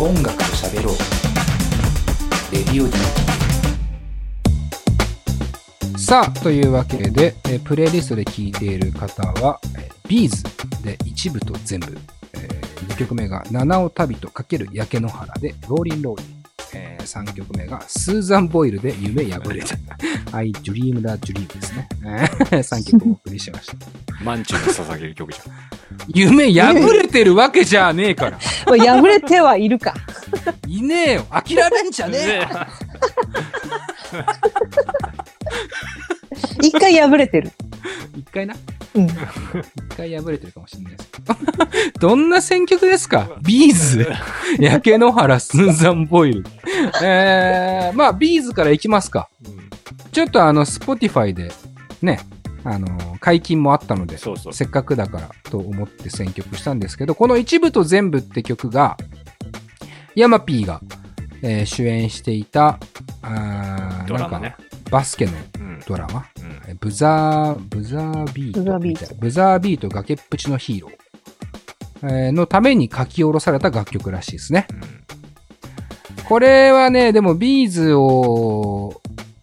音楽と喋ろう。レディオ D さあというわけでえプレイリストで聴いている方はえビーズで一部と全部、え2曲目が七尾旅とかける焼け野原でローリンローリン、3曲目がスーザン・ボイルで夢破れた。I Dream the Dream ですね。3曲お送りしました。マンチュに捧げる曲じゃん。夢破れてるわけじゃねえから。まあ破れてはいるか。いねえよ。諦めんじゃねえ。よ一回破れてる。一回なうん。一回破れてるかもしれないですけど。どんな選曲ですか？ B'z、焼け野原、スーザン・ボイル。えー、まあ、 B'z からいきますか。うんちょっとあの、 Spotify で、ね、あの、解禁もあったので、そうそう。せっかくだからと思って選曲したんですけど、このイチブトゼンブって曲が、ヤマピーが、えー主演していた、あードラマねなんか。バスケのうん。ドラマ、うんえブザー、ブザービートブザービート。ブザービート崖っぷちのヒーロー、えーのために書き下ろされた楽曲らしいですね。これはね、でも B'z を、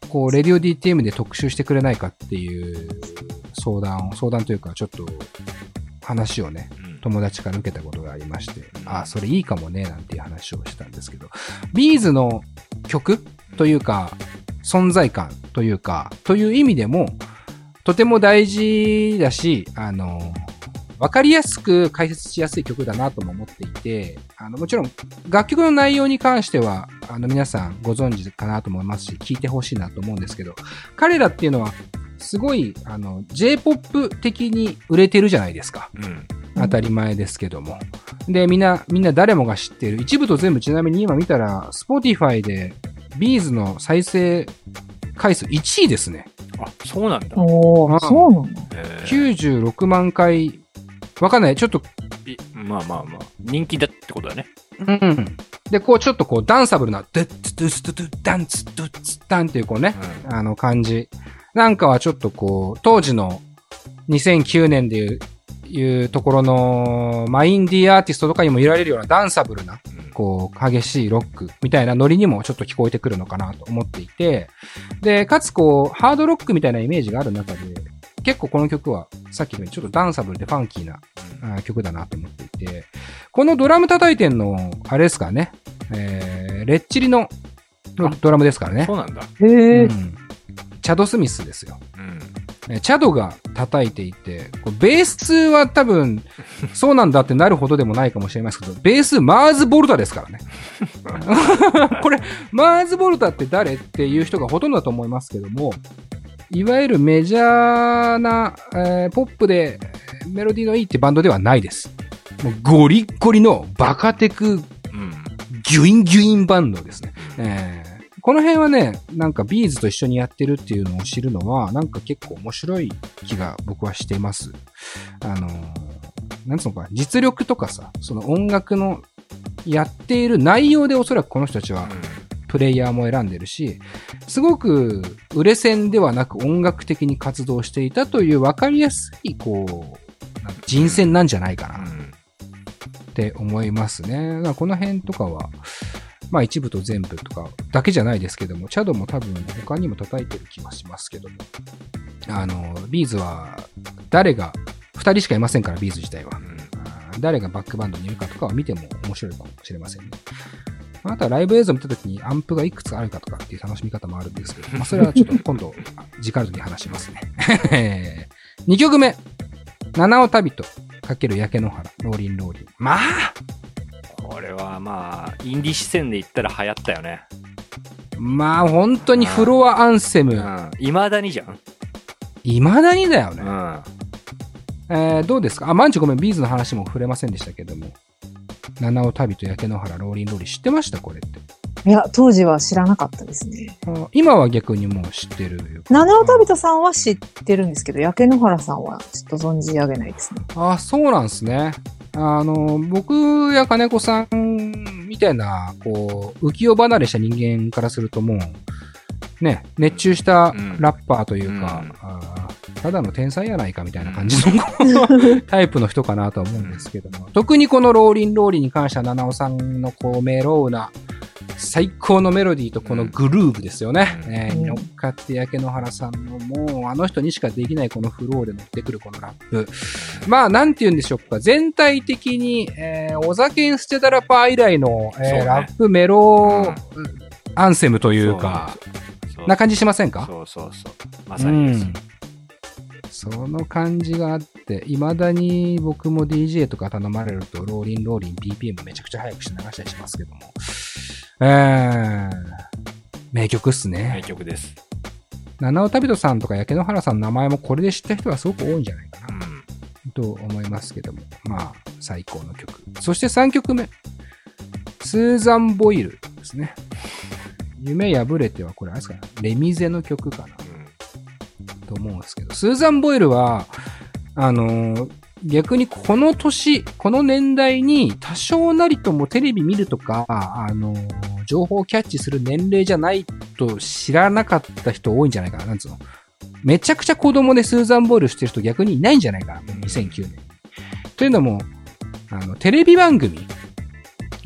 こう、レディオ DTM で特集してくれないかっていう相談を、相談というか、ちょっと話をね、うん。友達から受けたことがありまして、ああ、それいいかもね、なんていう話をしたんですけど、ビーズの曲というか、存在感というか、という意味でも、とても大事だし、あの、わかりやすく解説しやすい曲だなとも思っていて、あの、もちろん、楽曲の内容に関しては、あの、皆さんご存知かなと思いますし、聴いてほしいなと思うんですけど、彼らっていうのは、すごい、あの、J-POP 的に売れてるじゃないですか。うん。当たり前ですけども。で、みんな、みんな誰もが知っている。一部と全部ちなみに今見たら、Spotify で、ビーズの再生回数1位ですね。あ、そうなんだ。おそうなのへー96万回。わかんない。ちょっと、いまあまあまあ。人気だってことだね。うん。で、こう、ちょっとこう、ダンサブルな、ドゥッツドゥスドゥドゥダンツドゥッツダンっていうこうね、あの感じ。なんかはちょっとこう、当時の2009年でいう、いうところの、マインディーアーティストとかにもいられるようなダンサブルな、うん。こう、激しいロックみたいなノリにもちょっと聞こえてくるのかなと思っていて、で、かつこう、ハードロックみたいなイメージがある中で、結構この曲は、さっきのようにちょっとダンサブルでファンキーな曲だなと思っていて、このドラム叩いてんの、あれですからね、えー、レッチリのドドラムですからねそ。うなんだ。へえ。うんチャド・スミスですよ。うん。えチャドが叩いていて、ベースは多分、そうなんだってなるほどでもないかもしれませんけど、ベース、マーズ・ボルタですからね。これ、マーズ・ボルタって誰っていう人がほとんどだと思いますけども、いわゆるメジャーな、えーポップでえーメロディーのいいってバンドではないです。もうゴリッゴリのバカテクうん。ギュインギュインバンドですね。えーこの辺はね、なんかビーズと一緒にやってるっていうのを知るのは、なんか結構面白い気が僕はしています。あのーなんつうのかな、実力とかさ、その音楽のやっている内容でおそらくこの人たちはプレイヤーも選んでるし、すごく売れ線ではなく音楽的に活動していたという分かりやすい、こう、人選なんじゃないかな。うん。って思いますね。だからこの辺とかは、まあイチブトゼンブとかだけじゃないですけども、チャドも多分他にも叩いてる気がしますけども、あの、 B'z は誰が、二人しかいませんから、 B'z 自体は。誰がバックバンドにいるかとかを見ても面白いかもしれませんね。まああとはライブ映像を見たときにアンプがいくつあるかとかっていう楽しみ方もあるんですけど、まあそれはちょっと今度、時間あるときに話しますね。2曲目。七尾旅とかける焼け野原、ローリンローリン。まあこれはまあ、インディ視線で言ったら流行ったよね。まあ本当にフロアアンセム、うん。未だにじゃん。未だにだよね。うん。えー、どうですか？あ、マンチごめん、ビーズの話も触れませんでしたけども。七尾旅と焼け野原、ローリンローリン知ってました？これって。いや、当時は知らなかったですね。あ今は逆にもう知ってるよ。七尾旅人さんは知ってるんですけど、焼け野原さんはちょっと存じ上げないですね。あ、そうなんですね。あの、僕や金子さんみたいな、こう、浮世離れした人間からするともう、ね、熱中したうん。ラッパーというか、うん。あーただの天才やないかみたいな感じの タイプの人かなとは思うんですけども、特にこのローリンローリンに関しては七尾さんのこうメローな最高のメロディーとこのグルーブですよね。うんえーに乗っかって焼け野原さんのもうあの人にしかできないこのフローで乗ってくるこのラップ。まあなんて言うんでしょうか。全体的に、えー、お酒ん捨てたらパー以来の、えーねラップメロアンセムというか、な感じしませんか？そうそうそう。まさにです。その感じがあって、未だに僕も DJ とか頼まれると、ローリンローリン BPM めちゃくちゃ早くして流したりしますけども。えー、名曲っす名ね。曲です。七尾旅人さんとか焼け野原さんの名前もこれで知った人がすごく多いんじゃないかな、うん。と思いますけども。まあ、最高の曲。そして3曲目。スーザン・ボイルですね。夢破れては、これあれですかね。レミゼの曲かな。と思うんですけど、スーザン・ボイルは、あのー逆にこの年、この年代に多少なりともテレビ見るとか、あのー情報をキャッチする年齢じゃないと知らなかった人多いんじゃないかな。なんつうの？めちゃくちゃ子供でスーザン・ボイルしてる人逆にいないんじゃないかな。2009年に。というのも、あの、テレビ番組、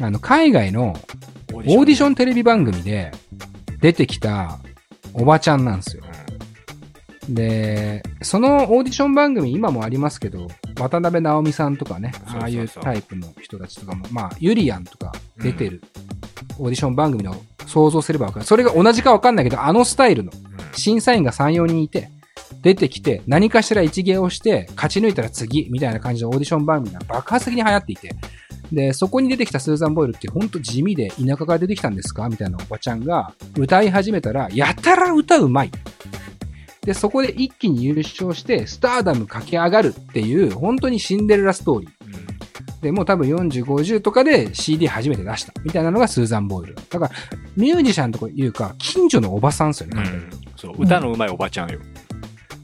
あの、海外のオオーディション。ンテレビ番組で出てきたおばちゃんなんですよ。で、そのオーディション番組今もありますけど、渡辺直美さんとかね、ああいうタイプの人たちとかも、まあ、ユリアンとか出てるオーディション番組の想像すればわかる。それが同じかわかんないけど、あのスタイルの審査員が3、4人いて、出てきて、何かしら一芸をして、勝ち抜いたら次、みたいな感じのオーディション番組が爆発的に流行っていて、で、そこに出てきたスーザン・ボイルってほんと地味で田舎から出てきたんですか？みたいなおばちゃんが歌い始めたら、やたら歌うまい。で、そこで一気に優勝して、スターダム駆け上がるっていう、本当にシンデレラストーリー。で、もう多分40、50とかで CD 初めて出した。みたいなのがスーザン・ボイル。だから、ミュージシャンとかいうか、近所のおばさんですよね、うんそう、歌の上手いおばちゃんよ。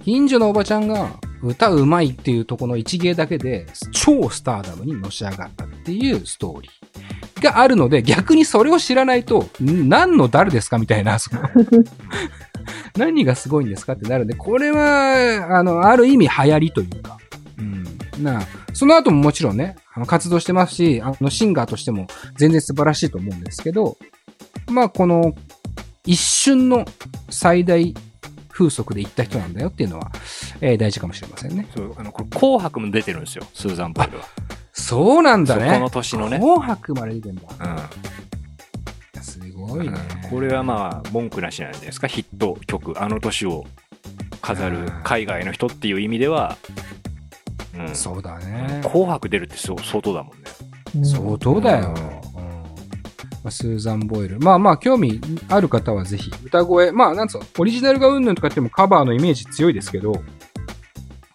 近所のおばちゃんが歌うまいっていうところの一芸だけで超スターダムにのし上がったっていうストーリーがあるので逆にそれを知らないとん何の誰ですか？みたいなその 何がすごいんですかってなるんでこれはあのある意味流行りというか、うん、なあその後ももちろんねあの活動してますしあのシンガーとしても全然素晴らしいと思うんですけどまあこの一瞬の最大風速で行った人なんだよっていうのは、えー大事かもしれませんね。そう、あの、これ紅白も出てるんですよ、スーザン・ボイルは。そうなんだね。この年のね紅白まで出てんだ。うん。ごいね。これはまあ、文句なしなんじゃないですか、ヒット曲、あの年を飾る海外の人っていう意味では、うん。そうだね。紅白出るってそう相当だもんね。うん相当だよ。スーザン・ボイル。まあまあ、興味ある方はぜひ、歌声、まあ、なんつうの、オリジナルがうんぬんとかってもカバーのイメージ強いですけど、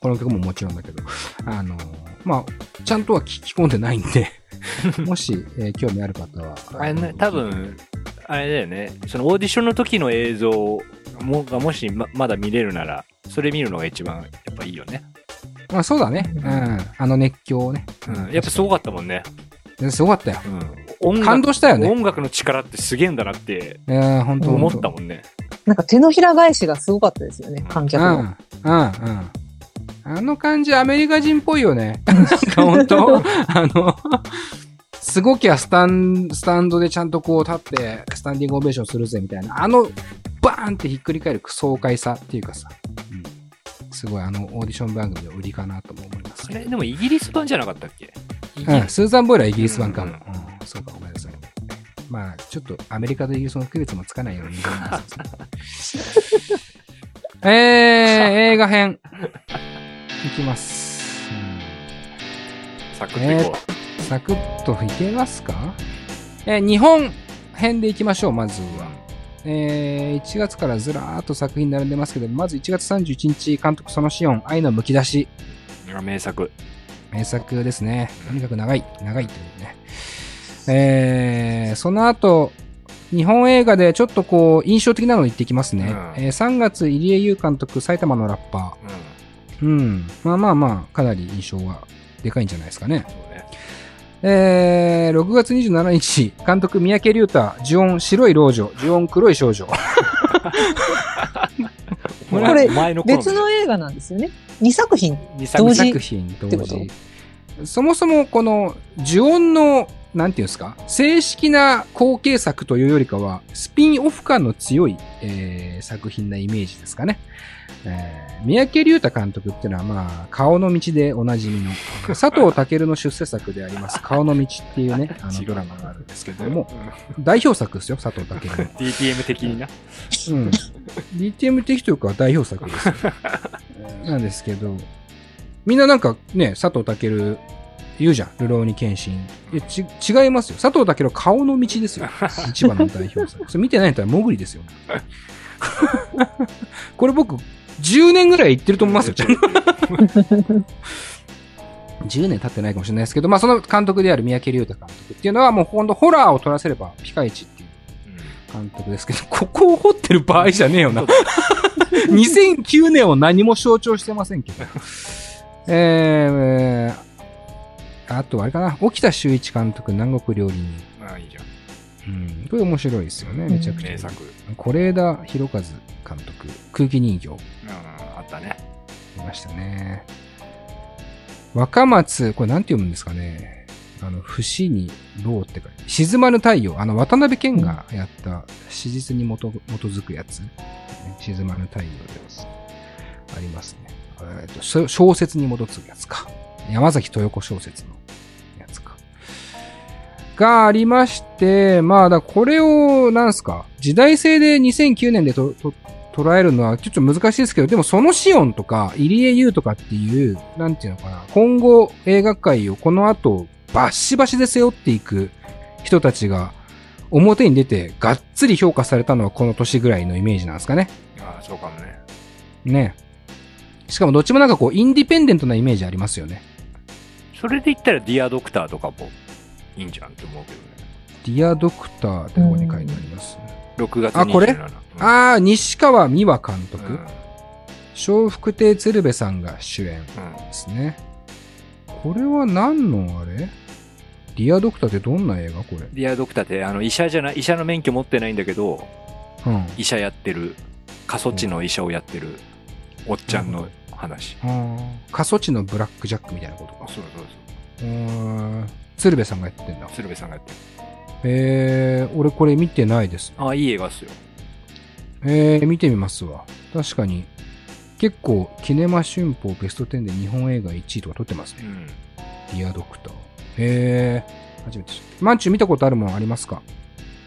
この曲ももちろんだけど、あの、まあ、ちゃんとは聞き込んでないんで、もし、えー興味ある方は。あれね、多分、あれだよね、そのオーディションの時の映像もがもしままだ見れるなら、それ見るのが一番やっぱいいよね。まあ、そうだね。うん。あの熱狂をね。うん。やっぱすごかったもんね。すごかったよ。うん。音楽感動したよね。音楽の力ってすげえんだなっていやー、本当思ったもんね。なんか手のひら返しがすごかったですよね、観客の。うん、うん、うん。あの感じ、アメリカ人っぽいよね。なんか本当？あの、すごきゃスタン、スタンドでちゃんとこう立って、スタンディングオベーションするぜみたいな、あの、バーンってひっくり返る爽快さっていうかさ、うん、すごいあの、オーディション番組の売りかなとも思いますあ。れでもイギリス版じゃなかったっけ？うん、リススーザン・ボイルはイギリス版かも。ううんん、そうか、ごめんなさい。まあ、ちょっとアメリカとイギリスの区別もつかないように。えー、映画編。いきます。サクッといこうんサクッといけますか？えー日本編でいきましょう、まずは。えー1月からずらーっと作品並んでますけど、まず1月31日、監督そのシオン、愛のむき出し。名作。名作ですね。とにかく長い、長いというね。えー、その後、日本映画でちょっとこう、印象的なの言っていきますね。うんえー3月、入江優監督、埼玉のラッパうん。ー。うん。まあまあまあ、かなり印象はでかいんじゃないですかね。えー、6月27日、監督、三宅龍太、呪音、白い老女、呪音、黒い少女。これ別の映画なんですよね。2作品。2作同時作品同時。そもそもこの呪音の、なんていうんですか、正式な後継作というよりかは、スピンオフ感の強い、えー作品なイメージですかね。えー三宅龍太監督っていうのは、まあ、顔の道でおなじみの、佐藤健の出世作であります、顔の道っていうね、あのドラマがあるんですけども、代表作ですよ、佐藤健の。DTM 的にな。うん。DTM 的というか代表作ですよ。なんですけど、みんななんかね、佐藤健言うじゃん。ルローニケンシン。いやち、違いますよ。佐藤健は顔の道ですよ。一番の代表作。それ見てないんだったらモグリですよ。これ僕、10年ぐらい言ってると思いますよ。ちゃんと10年経ってないかもしれないですけど、まあその監督である三宅龍太監督っていうのはもうほんとホラーを撮らせればピカイチっていう監督ですけど、ここを掘ってる場合じゃねえよな。2009年を何も象徴してませんけど。えー、あとあれかな、沖田修一監督、南国料理人。まあいいじゃん。うん、これ面白いですよね、めちゃくちゃ。名作。是枝裕和監督、空気人形、ったね。いましたね。若松、これなんて読むんですかね。あの、節に、ろうって書いて、静まぬ太陽。あの、渡辺謙がやった、史実に基基づくやつ。ね静まぬ太陽です。ありますね。えっと、そ小説に基づくやつか。山崎豊子小説のやつか。がありまして、まあ、だこれを、なんすか、時代性で2009年でと、と、捉えるのはちょっと難しいですけど、でもそのシオンとか、入江優とかっていう、なんていうのかな、今後映画界をこの後、バッシバシで背負っていく人たちが、表に出て、がっつり評価されたのはこの年ぐらいのイメージなんですかね。ああ、そうかもね。ね。しかもどっちもなんかこう、インディペンデントなイメージありますよね。それで言ったら、ディアドクターとかもいいんじゃんって思うけどね。ディアドクターってここに書いてあります。6月27あこれ？うんああ、西川美和監督。うん笑福亭鶴瓶さんが主演。うんですね。これは何のあれ？ディアドクターってどんな映画これ？ディアドクターって、あの、医者じゃない、医者の免許持ってないんだけど、うん。医者やってる、過疎地の医者をやってる、おっちゃんの話。あー過疎地のブラックジャックみたいなことか。そうそうそうーん。鶴瓶さんがやってんだ。う。鶴瓶さんがやってる。えー、俺これ見てないです。ああ、いい映画っすよ。えー、見てみますわ。確かに、結構、キネマ旬報ベスト10で日本映画1位とか取ってますね。うん。ディアドクター。へー。初めて知った。マンチュ見たことあるものありますか？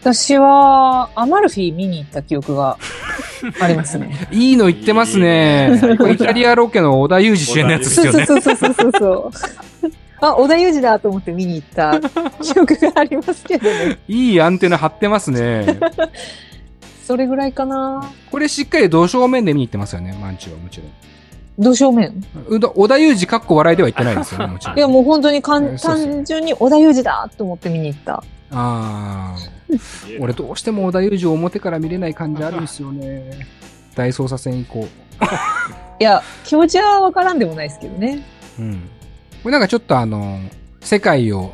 私は、アマルフィ見に行った記憶が ありますね。いいの言ってますね。いいねこれイタリアロケの小田裕二主演のやつですそうよね。そうそうそうそうそう。あ、織田裕二だと思って見に行った 記憶がありますけどね。いいアンテナ張ってますね。それぐらいかな。これしっかり同正面で見に行ってますよね、マンチュはもちろん。ど正面？うど小田裕二かっこ笑いでは言ってないですよね、もちろん。いやもう本当にかんえー単純に織田裕二だと思って見に行った。あー。俺どうしても小田裕二を表から見れない感じあるんですよね。大捜査線以降。いや、気持ちはわからんでもないですけどね。うん。これなんかちょっとあの、世界を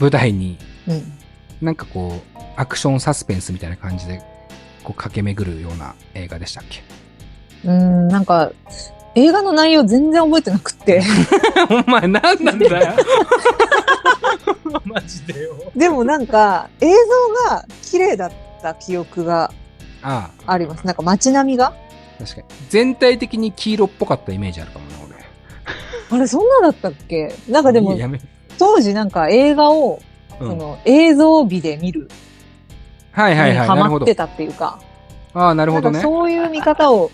舞台に、うん。なんかこう、アクションサスペンスみたいな感じで、こう駆け巡るような映画でしたっけ？うーん、なんか、映画の内容全然覚えてなくって。お前何なんだよ。マジでよ。でもなんか、映像が綺麗だった記憶がああります。なんか街並みが？あ、確かに。全体的に黄色っぽかったイメージあるかもな、俺。あれ、そんなだったっけ？なんかでも。当時なんか映画を、うんその映像美で見るはいはいはい。にハなるほどマって。たっていうか、ああ、なるほどね。そういう見方を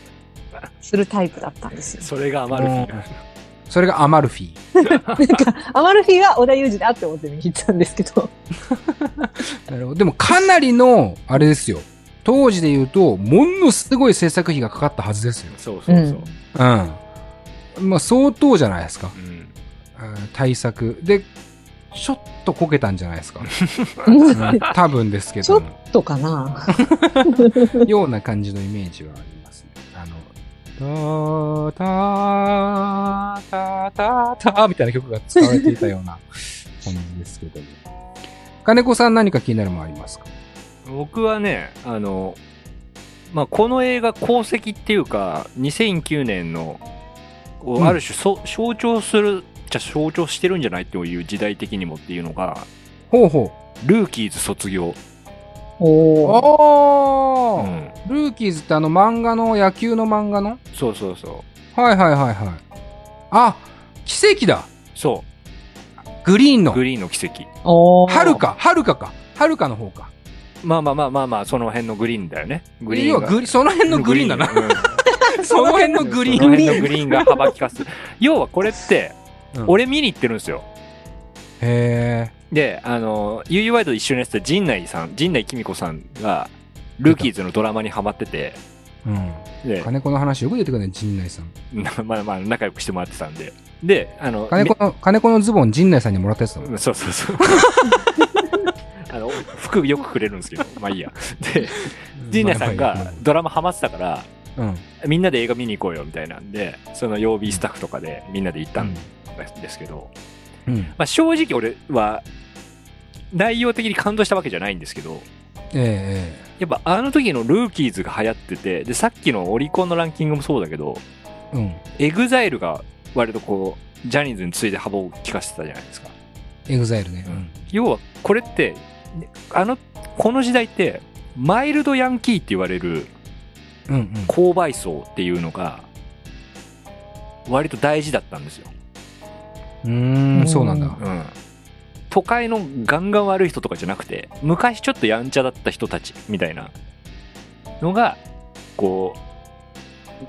するタイプだったんですよ。それがアマルフィうんそれがアマルフィ。なんか、アマルフィは織田裕二だって思って見に行ったんですけど。なるほど。でもかなりの、あれですよ。当時で言うと、ものすごい制作費がかかったはずですよ。そうそうそう。うん。まあ相当じゃないですか。うんうん対策。で、ちょっとこけたんじゃないですか。多分ですけちょっ。とかな。ような感じのイメージはありますね。あの、たたたたたみたいな曲が使われていたような感じですけども。金子さん何か気になるものありますか？僕はね、あの、まあ、この映画功績っていうか2009年のをうんある種、そ象徴するじゃ象徴してるんじゃないという時代的にもっていうのがほうほルーキーズ卒業、おう。お。うんルーキーズってあの漫画の、野球の漫画の？そうそうそうはいはいはいはい。あ、奇跡だそグリーンのうグ。リーンの奇跡はる。か、はるかか。はるかの方か。まあまあまあまあまあその辺のグリーンだよねグリーンはグリその辺のグリーンだな。うん その辺のグリそのーン。辺のグリーンが幅利かす要はこれってうん俺見に行ってるんですよへであの UU ワイドで一緒にやってた陣内さん陣内貴美子さんがルーキーズのドラマにハマっててえ。うん。で金子の話よく出てくるね、陣内さん。な まあまあ仲良くしてもらってたんでであの金子の、金子のズボン陣内さんにもらったやつだもん。めそうそうそう あの服よくくれるんですけど まあいいやで陣内さんがドラマハマってたからうん。みんなで映画見に行こうよみたいなんでその曜日スタッフとかでみんなで行ったんですけど、うん。まあ、正直俺は内容的に感動したわけじゃないんですけどええやっぱあの時のルーキーズが流行っててでさっきのオリコンのランキングもそうだけどええうん。 EXILE が割とこうジャニーズについて幅を利かせてたじゃないですか EXILE ね。うん。要はこれってねあのこの時代ってマイルドヤンキーって言われる。購買層っていうのが割と大事だったんですよ、うーん、そうなんだ。うん、都会のガンガン悪い人とかじゃなくて昔ちょっとやんちゃだった人たちみたいなのがこ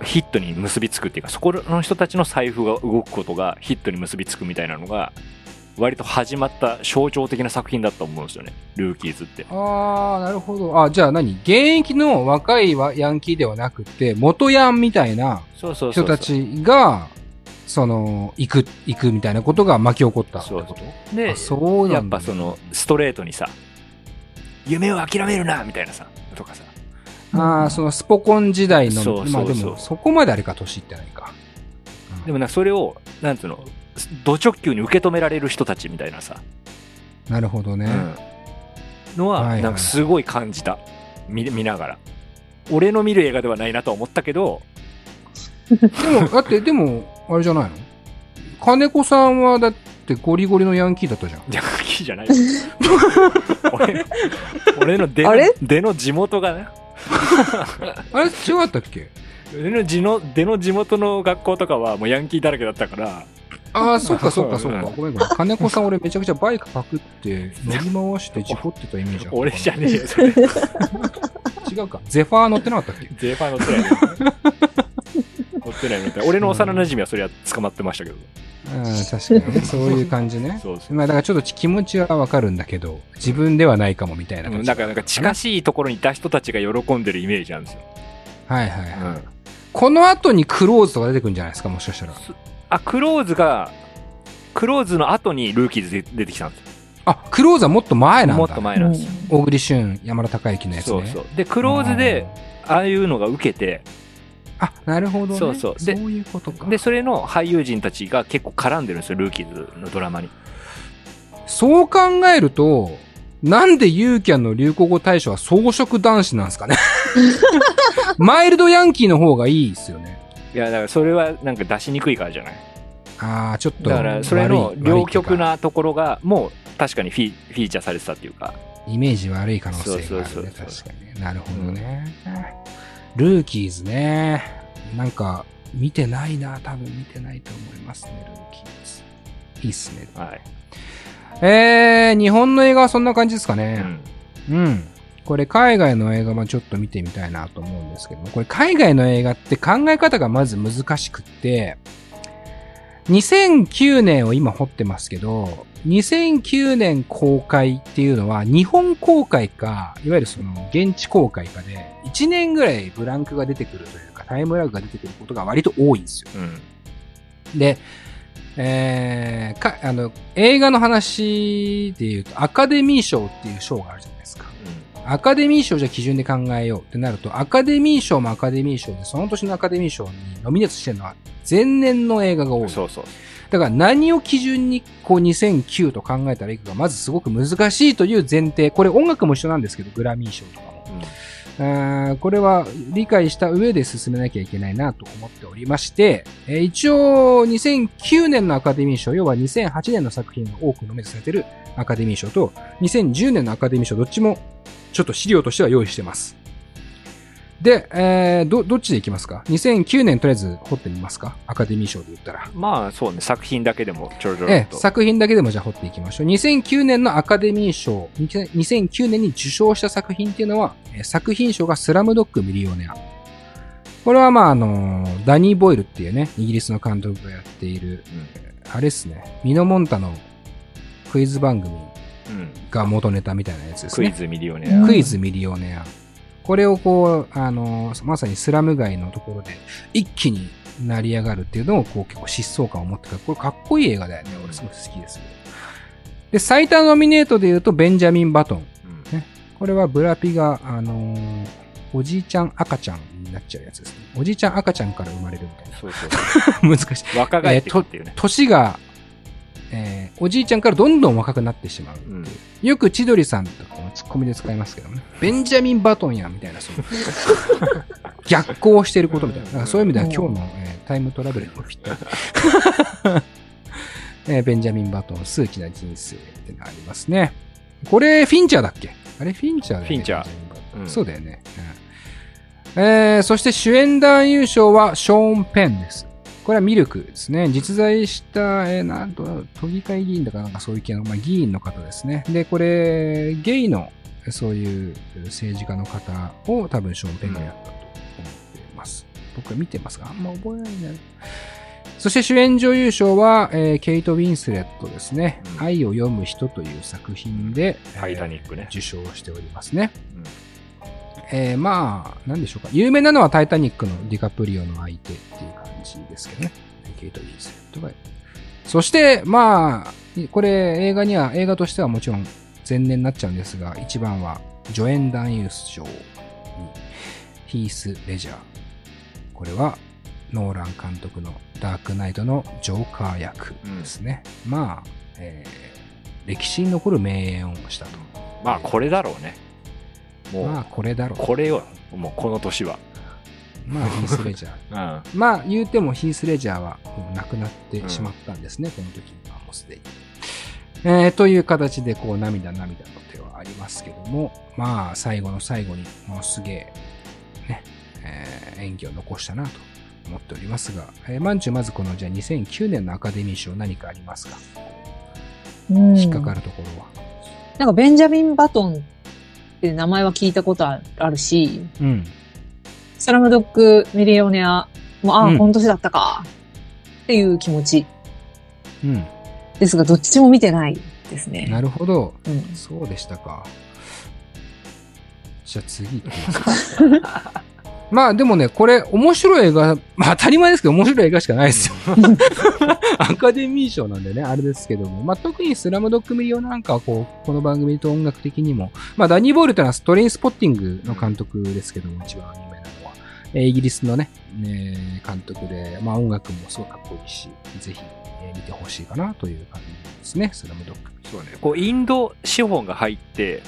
うヒットに結びつくっていうかそこの人たちの財布が動くことがヒットに結びつくみたいなのが割と始まった象徴的な作品だと思うんですよね。ルーキーズって。ああ、なるほど。あ、じゃあ何？現役の若いわヤンキーではなくて、元ヤンみたいな人たちが、その、行く、行くみたいなことが巻き起こったってそうことそうやなんだ。っぱそのストレートにさ夢を諦めるなみたいなさとかさ。ああ、そのスポコン時代の、まあでも、そこまであれか、年いってないか。でもなそれをなんつうのド直球に受け止められる人たちみたいなさ、なるほどね。うん。のはいははい。なんかすごい感じた。見見ながら。俺の見る映画ではないなとは思ったけど。でも、だって、でも、あれじゃないの？金子さんは、だってゴリゴリのヤンキーだったじゃん。ヤンキーじゃない 俺俺の出の出の地元がね。あれ違ったっけ？俺の地の出の地元の学校とかはもうヤンキーだらけだったからああ、そうかそうかそうか。うんごめんごめん。金子さん俺めちゃくちゃバイクパクって乗り回して事故ってたイメージある。俺じゃねえよそれ 違うか。ゼファー乗ってなかったっけ？ゼーファー乗ってないよ乗ってない乗ってない俺の幼馴染はそれは捕まってましたけどうん、確かにね。そういう感じね。そうそうまあだからちょっと気持ちはわかるんだけど、自分ではないかもみたいな感じ。うんなんかなんか近しいところにいた人たちが喜んでるイメージなんですよ、はいはいはい。この後にクローズとか出てくるんじゃないですか、もしかしたら。あクローズがクローズの後にルーキーズで出てきたんですよあ、クローズはもっと前なんだ。もっと前なんですよ、小栗旬、山田孝之のやつね。そうそうでクローズでああいうのが受けてあ、なるほどね。そうそうでそういうことか。でそれの俳優陣たちが結構絡んでるんですよルーキーズのドラマにそう考えると、なんでユーキャンの流行語大賞は装飾男子なんですかね。マイルドヤンキーの方がいいですよね。いやだからそれはなんか出しにくいからじゃない？ああ、ちょっとだ。からそれの両極なところがもう確かにフィフィーチャーされてたっていうかイメージ悪い可能性があるね。そうそうそう確かにね。なるほどね。ルーキーズね。なんか、見てないな。多分見てないと思いますね、ルーキーズ。いいっすね。はい、えー、日本の映画はそんな感じですかうね。ん、うん。これ海外の映画もちょっと見てみたいなと思うんですけども、これ海外の映画って考え方がまず難しくって、2009年を今掘ってますけど、2009年公開っていうのは日本公開か、いわゆるその現地公開かで、1年ぐらいブランクが出てくるというか、タイムラグが出てくることが割と多いんですよ。うんで、えー、か、あの、映画の話で言うと、アカデミー賞っていう賞があるじゃない。アカデミー賞じゃ基準で考えようってなると、アカデミー賞もアカデミー賞で、その年のアカデミー賞にノミネートしてるのは前年の映画が多い。そうそうだから何を基準にこう2009と考えたらいいかがまずすごく難しいという前提。これ音楽も一緒なんですけど、グラミー賞とかも。うんこれは理解した上で進めなきゃいけないなと思っておりまして、えー一応2009年のアカデミー賞、要は2008年の作品が多くノミネートされているアカデミー賞と、2010年のアカデミー賞、どっちもちょっと資料としては用意してます。で、えーど、どっちでいきますか ?2009 年とりあえず掘ってみますか？アカデミー賞で言ったら。まあそうね、作品だけでもちょろちょろええ。作品だけでもじゃあ掘っていきましょう。2009年のアカデミー賞、2009年に受賞した作品っていうのは、えー作品賞がスラムドッグミリオネア。これはまああのーダニー・ボイルっていうね、イギリスの監督がやっている、あれですね、ミノモンタのクイズ番組うん。うん。が元ネタみたいなやつですね。クイズミリオネうんア。クイズミリオネア。これをこう、あのーまさにスラム街のところで一気に成り上がるっていうのをこう結構疾走感を持ってから、これかっこいい映画だよね。俺すごい好きですよ。で、最多ノミネートで言うと、ベンジャミン・バトン。うんこれはブラピが、あのーおじいちゃん赤ちゃんになっちゃうやつですね。おじいちゃん赤ちゃんから生まれるみたいそうそう。な。難しい。若返ってくっていうね。年が、えーおじいちゃんからどんどん若くなってしまうう。うんよく千鳥さんとかもツッコミで使いますけどね。ベンジャミン・バトンや、みたいな、その、逆行してることみたいな。そういう意味ではうん今日の、えータイムトラベルにもぴったり。えーベンジャミン・バトン、数奇な人生ってのがありますね。これ、フィンチャーだっけ？あれ、フィンチャーだよね。フィンチャーうんそうだよね。うんえーそして主演男優賞はショーン・ペンです。これはミルクですね。実在した、えーなんと、都議会議員だかなんかそういう系の、まあ、議員の方ですね。で、これ、ゲイの、そういう政治家の方を多分ショーン・ペンがやったと思っています。僕は見てますが、あんま覚えないんだよね。そして主演女優賞は、えーケイト・ウィンスレットですね。うん愛を読む人という作品で、タイタニックねえー受賞しておりますね。うんえーまあ、なんでしょうか。有名なのはタイタニックのディカプリオの相手っていう感じですけどね。ケイト・ウィンスレットが。そして、まあ、これ映画には、映画としてはもちろん前年になっちゃうんですが、一番は助演男優賞にヒース・レジャー。これはノーラン監督のダークナイトのジョーカー役ですね。まあ、えー歴史に残る名演をしたと。まあこれだろうね。もう、まあ、これだろう。これよ。もうこの年は。まあ、ヒース・レジャー。うん。まあ、言うてもヒース・レジャーはもう亡くなってしまったんですね、この時にはもうすでに。えーという形で、こう、涙涙の手はありますけども、まあ、最後の最後に、ものすげえ、ね、えー演技を残したなと思っておりますが、えー、まんちゅうまずこの、じゃあ2009年のアカデミー賞何かありますか？うん引っかかるところは。なんかベンジャミン・バトンって名前は聞いたことあるし、うん。スラムドッグ・ミリオネアも、ああ、うんこの年だったか、っていう気持ちうん。ですが、どっちも見てないですね。なるほど。うんそうでしたか。じゃあ次行きます。まあでもね、これ面白い映画、まあ当たり前ですけど面白い映画しかないですよ。アカデミー賞なんでね、あれですけども。まあ特にスラムドッグミリオンなんかはこう、この番組と音楽的にも、まあダニー・ボイルというのはトレインスポッティングの監督ですけども、一番有名なのは。えーイギリスのね、ね監督で、まあ音楽もすごいかっこいいし、ぜひ、えー見てほしいかなという感じですね、スラムドッグ。そうね。こう、インド資本が入って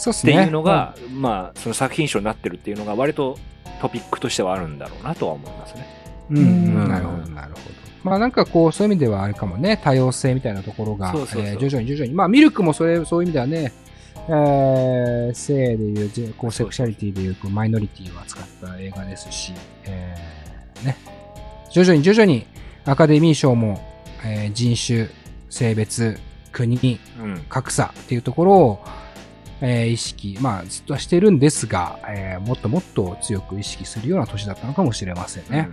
そうっすね。っていうのが、まあ、その作品賞になってるっていうのが割とトピックとしてはあるんだろうなとは思いますね。うん、うんなるほど、なるほど。まあなんかこう、そういう意味ではあれかもね、多様性みたいなところが、そうそうそうえー徐々に徐々に、まあミルクもそれ、そういう意味ではね、えー、性でいう、じこうセクシャリティでいう、こうマイノリティを扱った映画ですし、えー、ね、徐々に徐々にアカデミー賞も、えー人種、性別、国、うん。格差っていうところを、えー意識、まあずっとはしてるんですが、えーもっともっと強く意識するような年だったのかもしれませんね。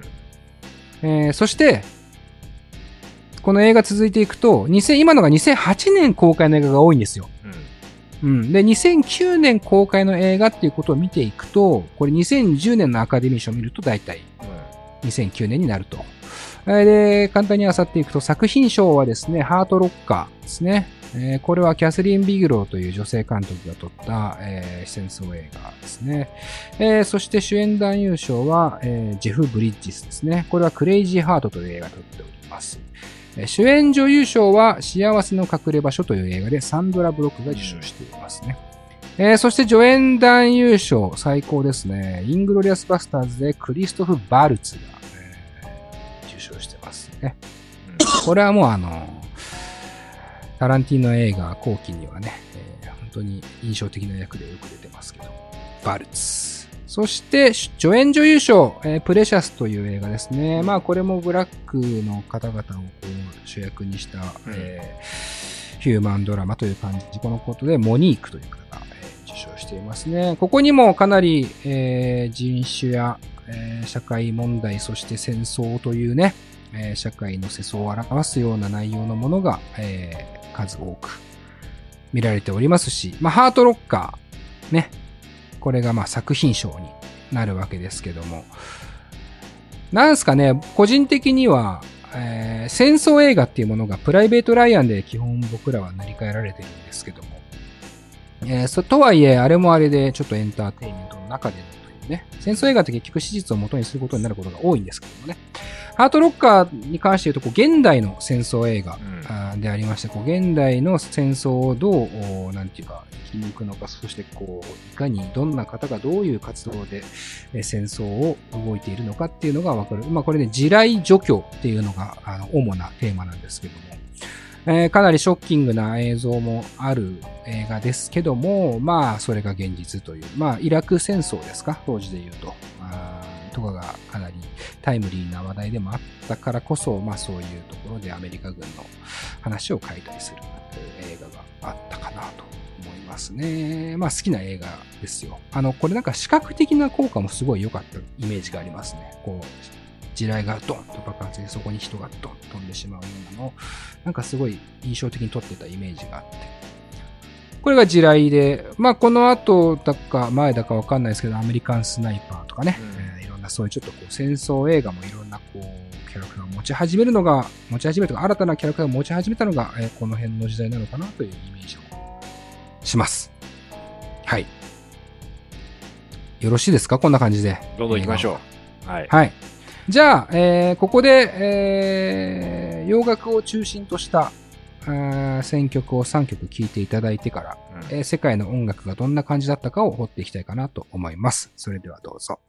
えーそして、この映画続いていくと、2000今のが2008年公開の映画が多いんですよ。うん。うん。うん。で、2009年公開の映画っていうことを見ていくと、これ2010年のアカデミー賞を見ると大体2009年になると。えーで、簡単に漁っていくと、作品賞はですね、ハートロッカーですね。えーこれはキャスリン・ビグローという女性監督が撮った、えー戦争映画ですね。えーそして主演男優賞は、えージェフ・ブリッジスですね。これはクレイジー・ハートという映画を撮っております。えー主演女優賞は幸せの隠れ場所という映画でサンドラ・ブロックが受賞していますね。えーそして助演男優賞最高ですね。イングロリアスバスターズでクリストフ・バルツが、えー受賞してますね。これはもうあの、タランティーノ映画後期にはね、えー本当に印象的な役でよく出てますけど、バルツ。そして、助演女優賞、えープレシャスという映画ですね。まあ、これもブラックの方々をこう主役にした、えーヒューマンドラマという感じ。このことで、モニークという方が、えー受賞していますね。ここにもかなり、えー人種や、えー社会問題、そして戦争というね、えー社会の世相を表すような内容のものが、えー数多く見られておりますし、まあ、ハートロッカー、ね、これがまあ作品賞になるわけですけども、なんすかね、個人的には、えー戦争映画っていうものがプライベート・ライアンで基本僕らは塗り替えられてるんですけども、えーそとはいえ、あれもあれでちょっとエンターテインメントの中でのいうね、戦争映画って結局史実を元にすることになることが多いんですけどもね、ハートロッカーに関して言うと、こう現代の戦争映画、でありまして、こう現代の戦争をどう、おなんていうか、生き抜くのか、そしてこう、いかにどんな方がどういう活動で、えー戦争を動いているのかっていうのがわかる。まあこれね、地雷除去っていうのが、あの、主なテーマなんですけども、えーかなりショッキングな映像もある映画ですけども、まあ、それが現実という、まあ、イラク戦争ですか、当時で言うと。あとかがかなりタイムリーな話題でもあったからこそ、まあそういうところでアメリカ軍の話を書いたりする映画があったかなと思いますね。まあ好きな映画ですよ。あの、これなんか視覚的な効果もすごい良かったイメージがありますね。こう、地雷がドンと爆発してそこに人がドンと飛んでしまうようなのを、なんかすごい印象的に撮ってたイメージがあって。これが地雷で、まあこの後だか前だかわかんないですけど、アメリカンスナイパーとかね、うんえーいろんなそういうちょっとこう戦争映画もいろんなこう、キャラクターを持ち始めるのが、持ち始めるとか、新たなキャラクターを持ち始めたのが、えーこの辺の時代なのかなというイメージをします。はい。よろしいですか？こんな感じで。どんどん行きましょう。はい。はい。じゃあ、えーここで、えー洋楽を中心とした、選曲を3曲聴いていただいてから、うんえー世界の音楽がどんな感じだったかを掘っていきたいかなと思います。それではどうぞ。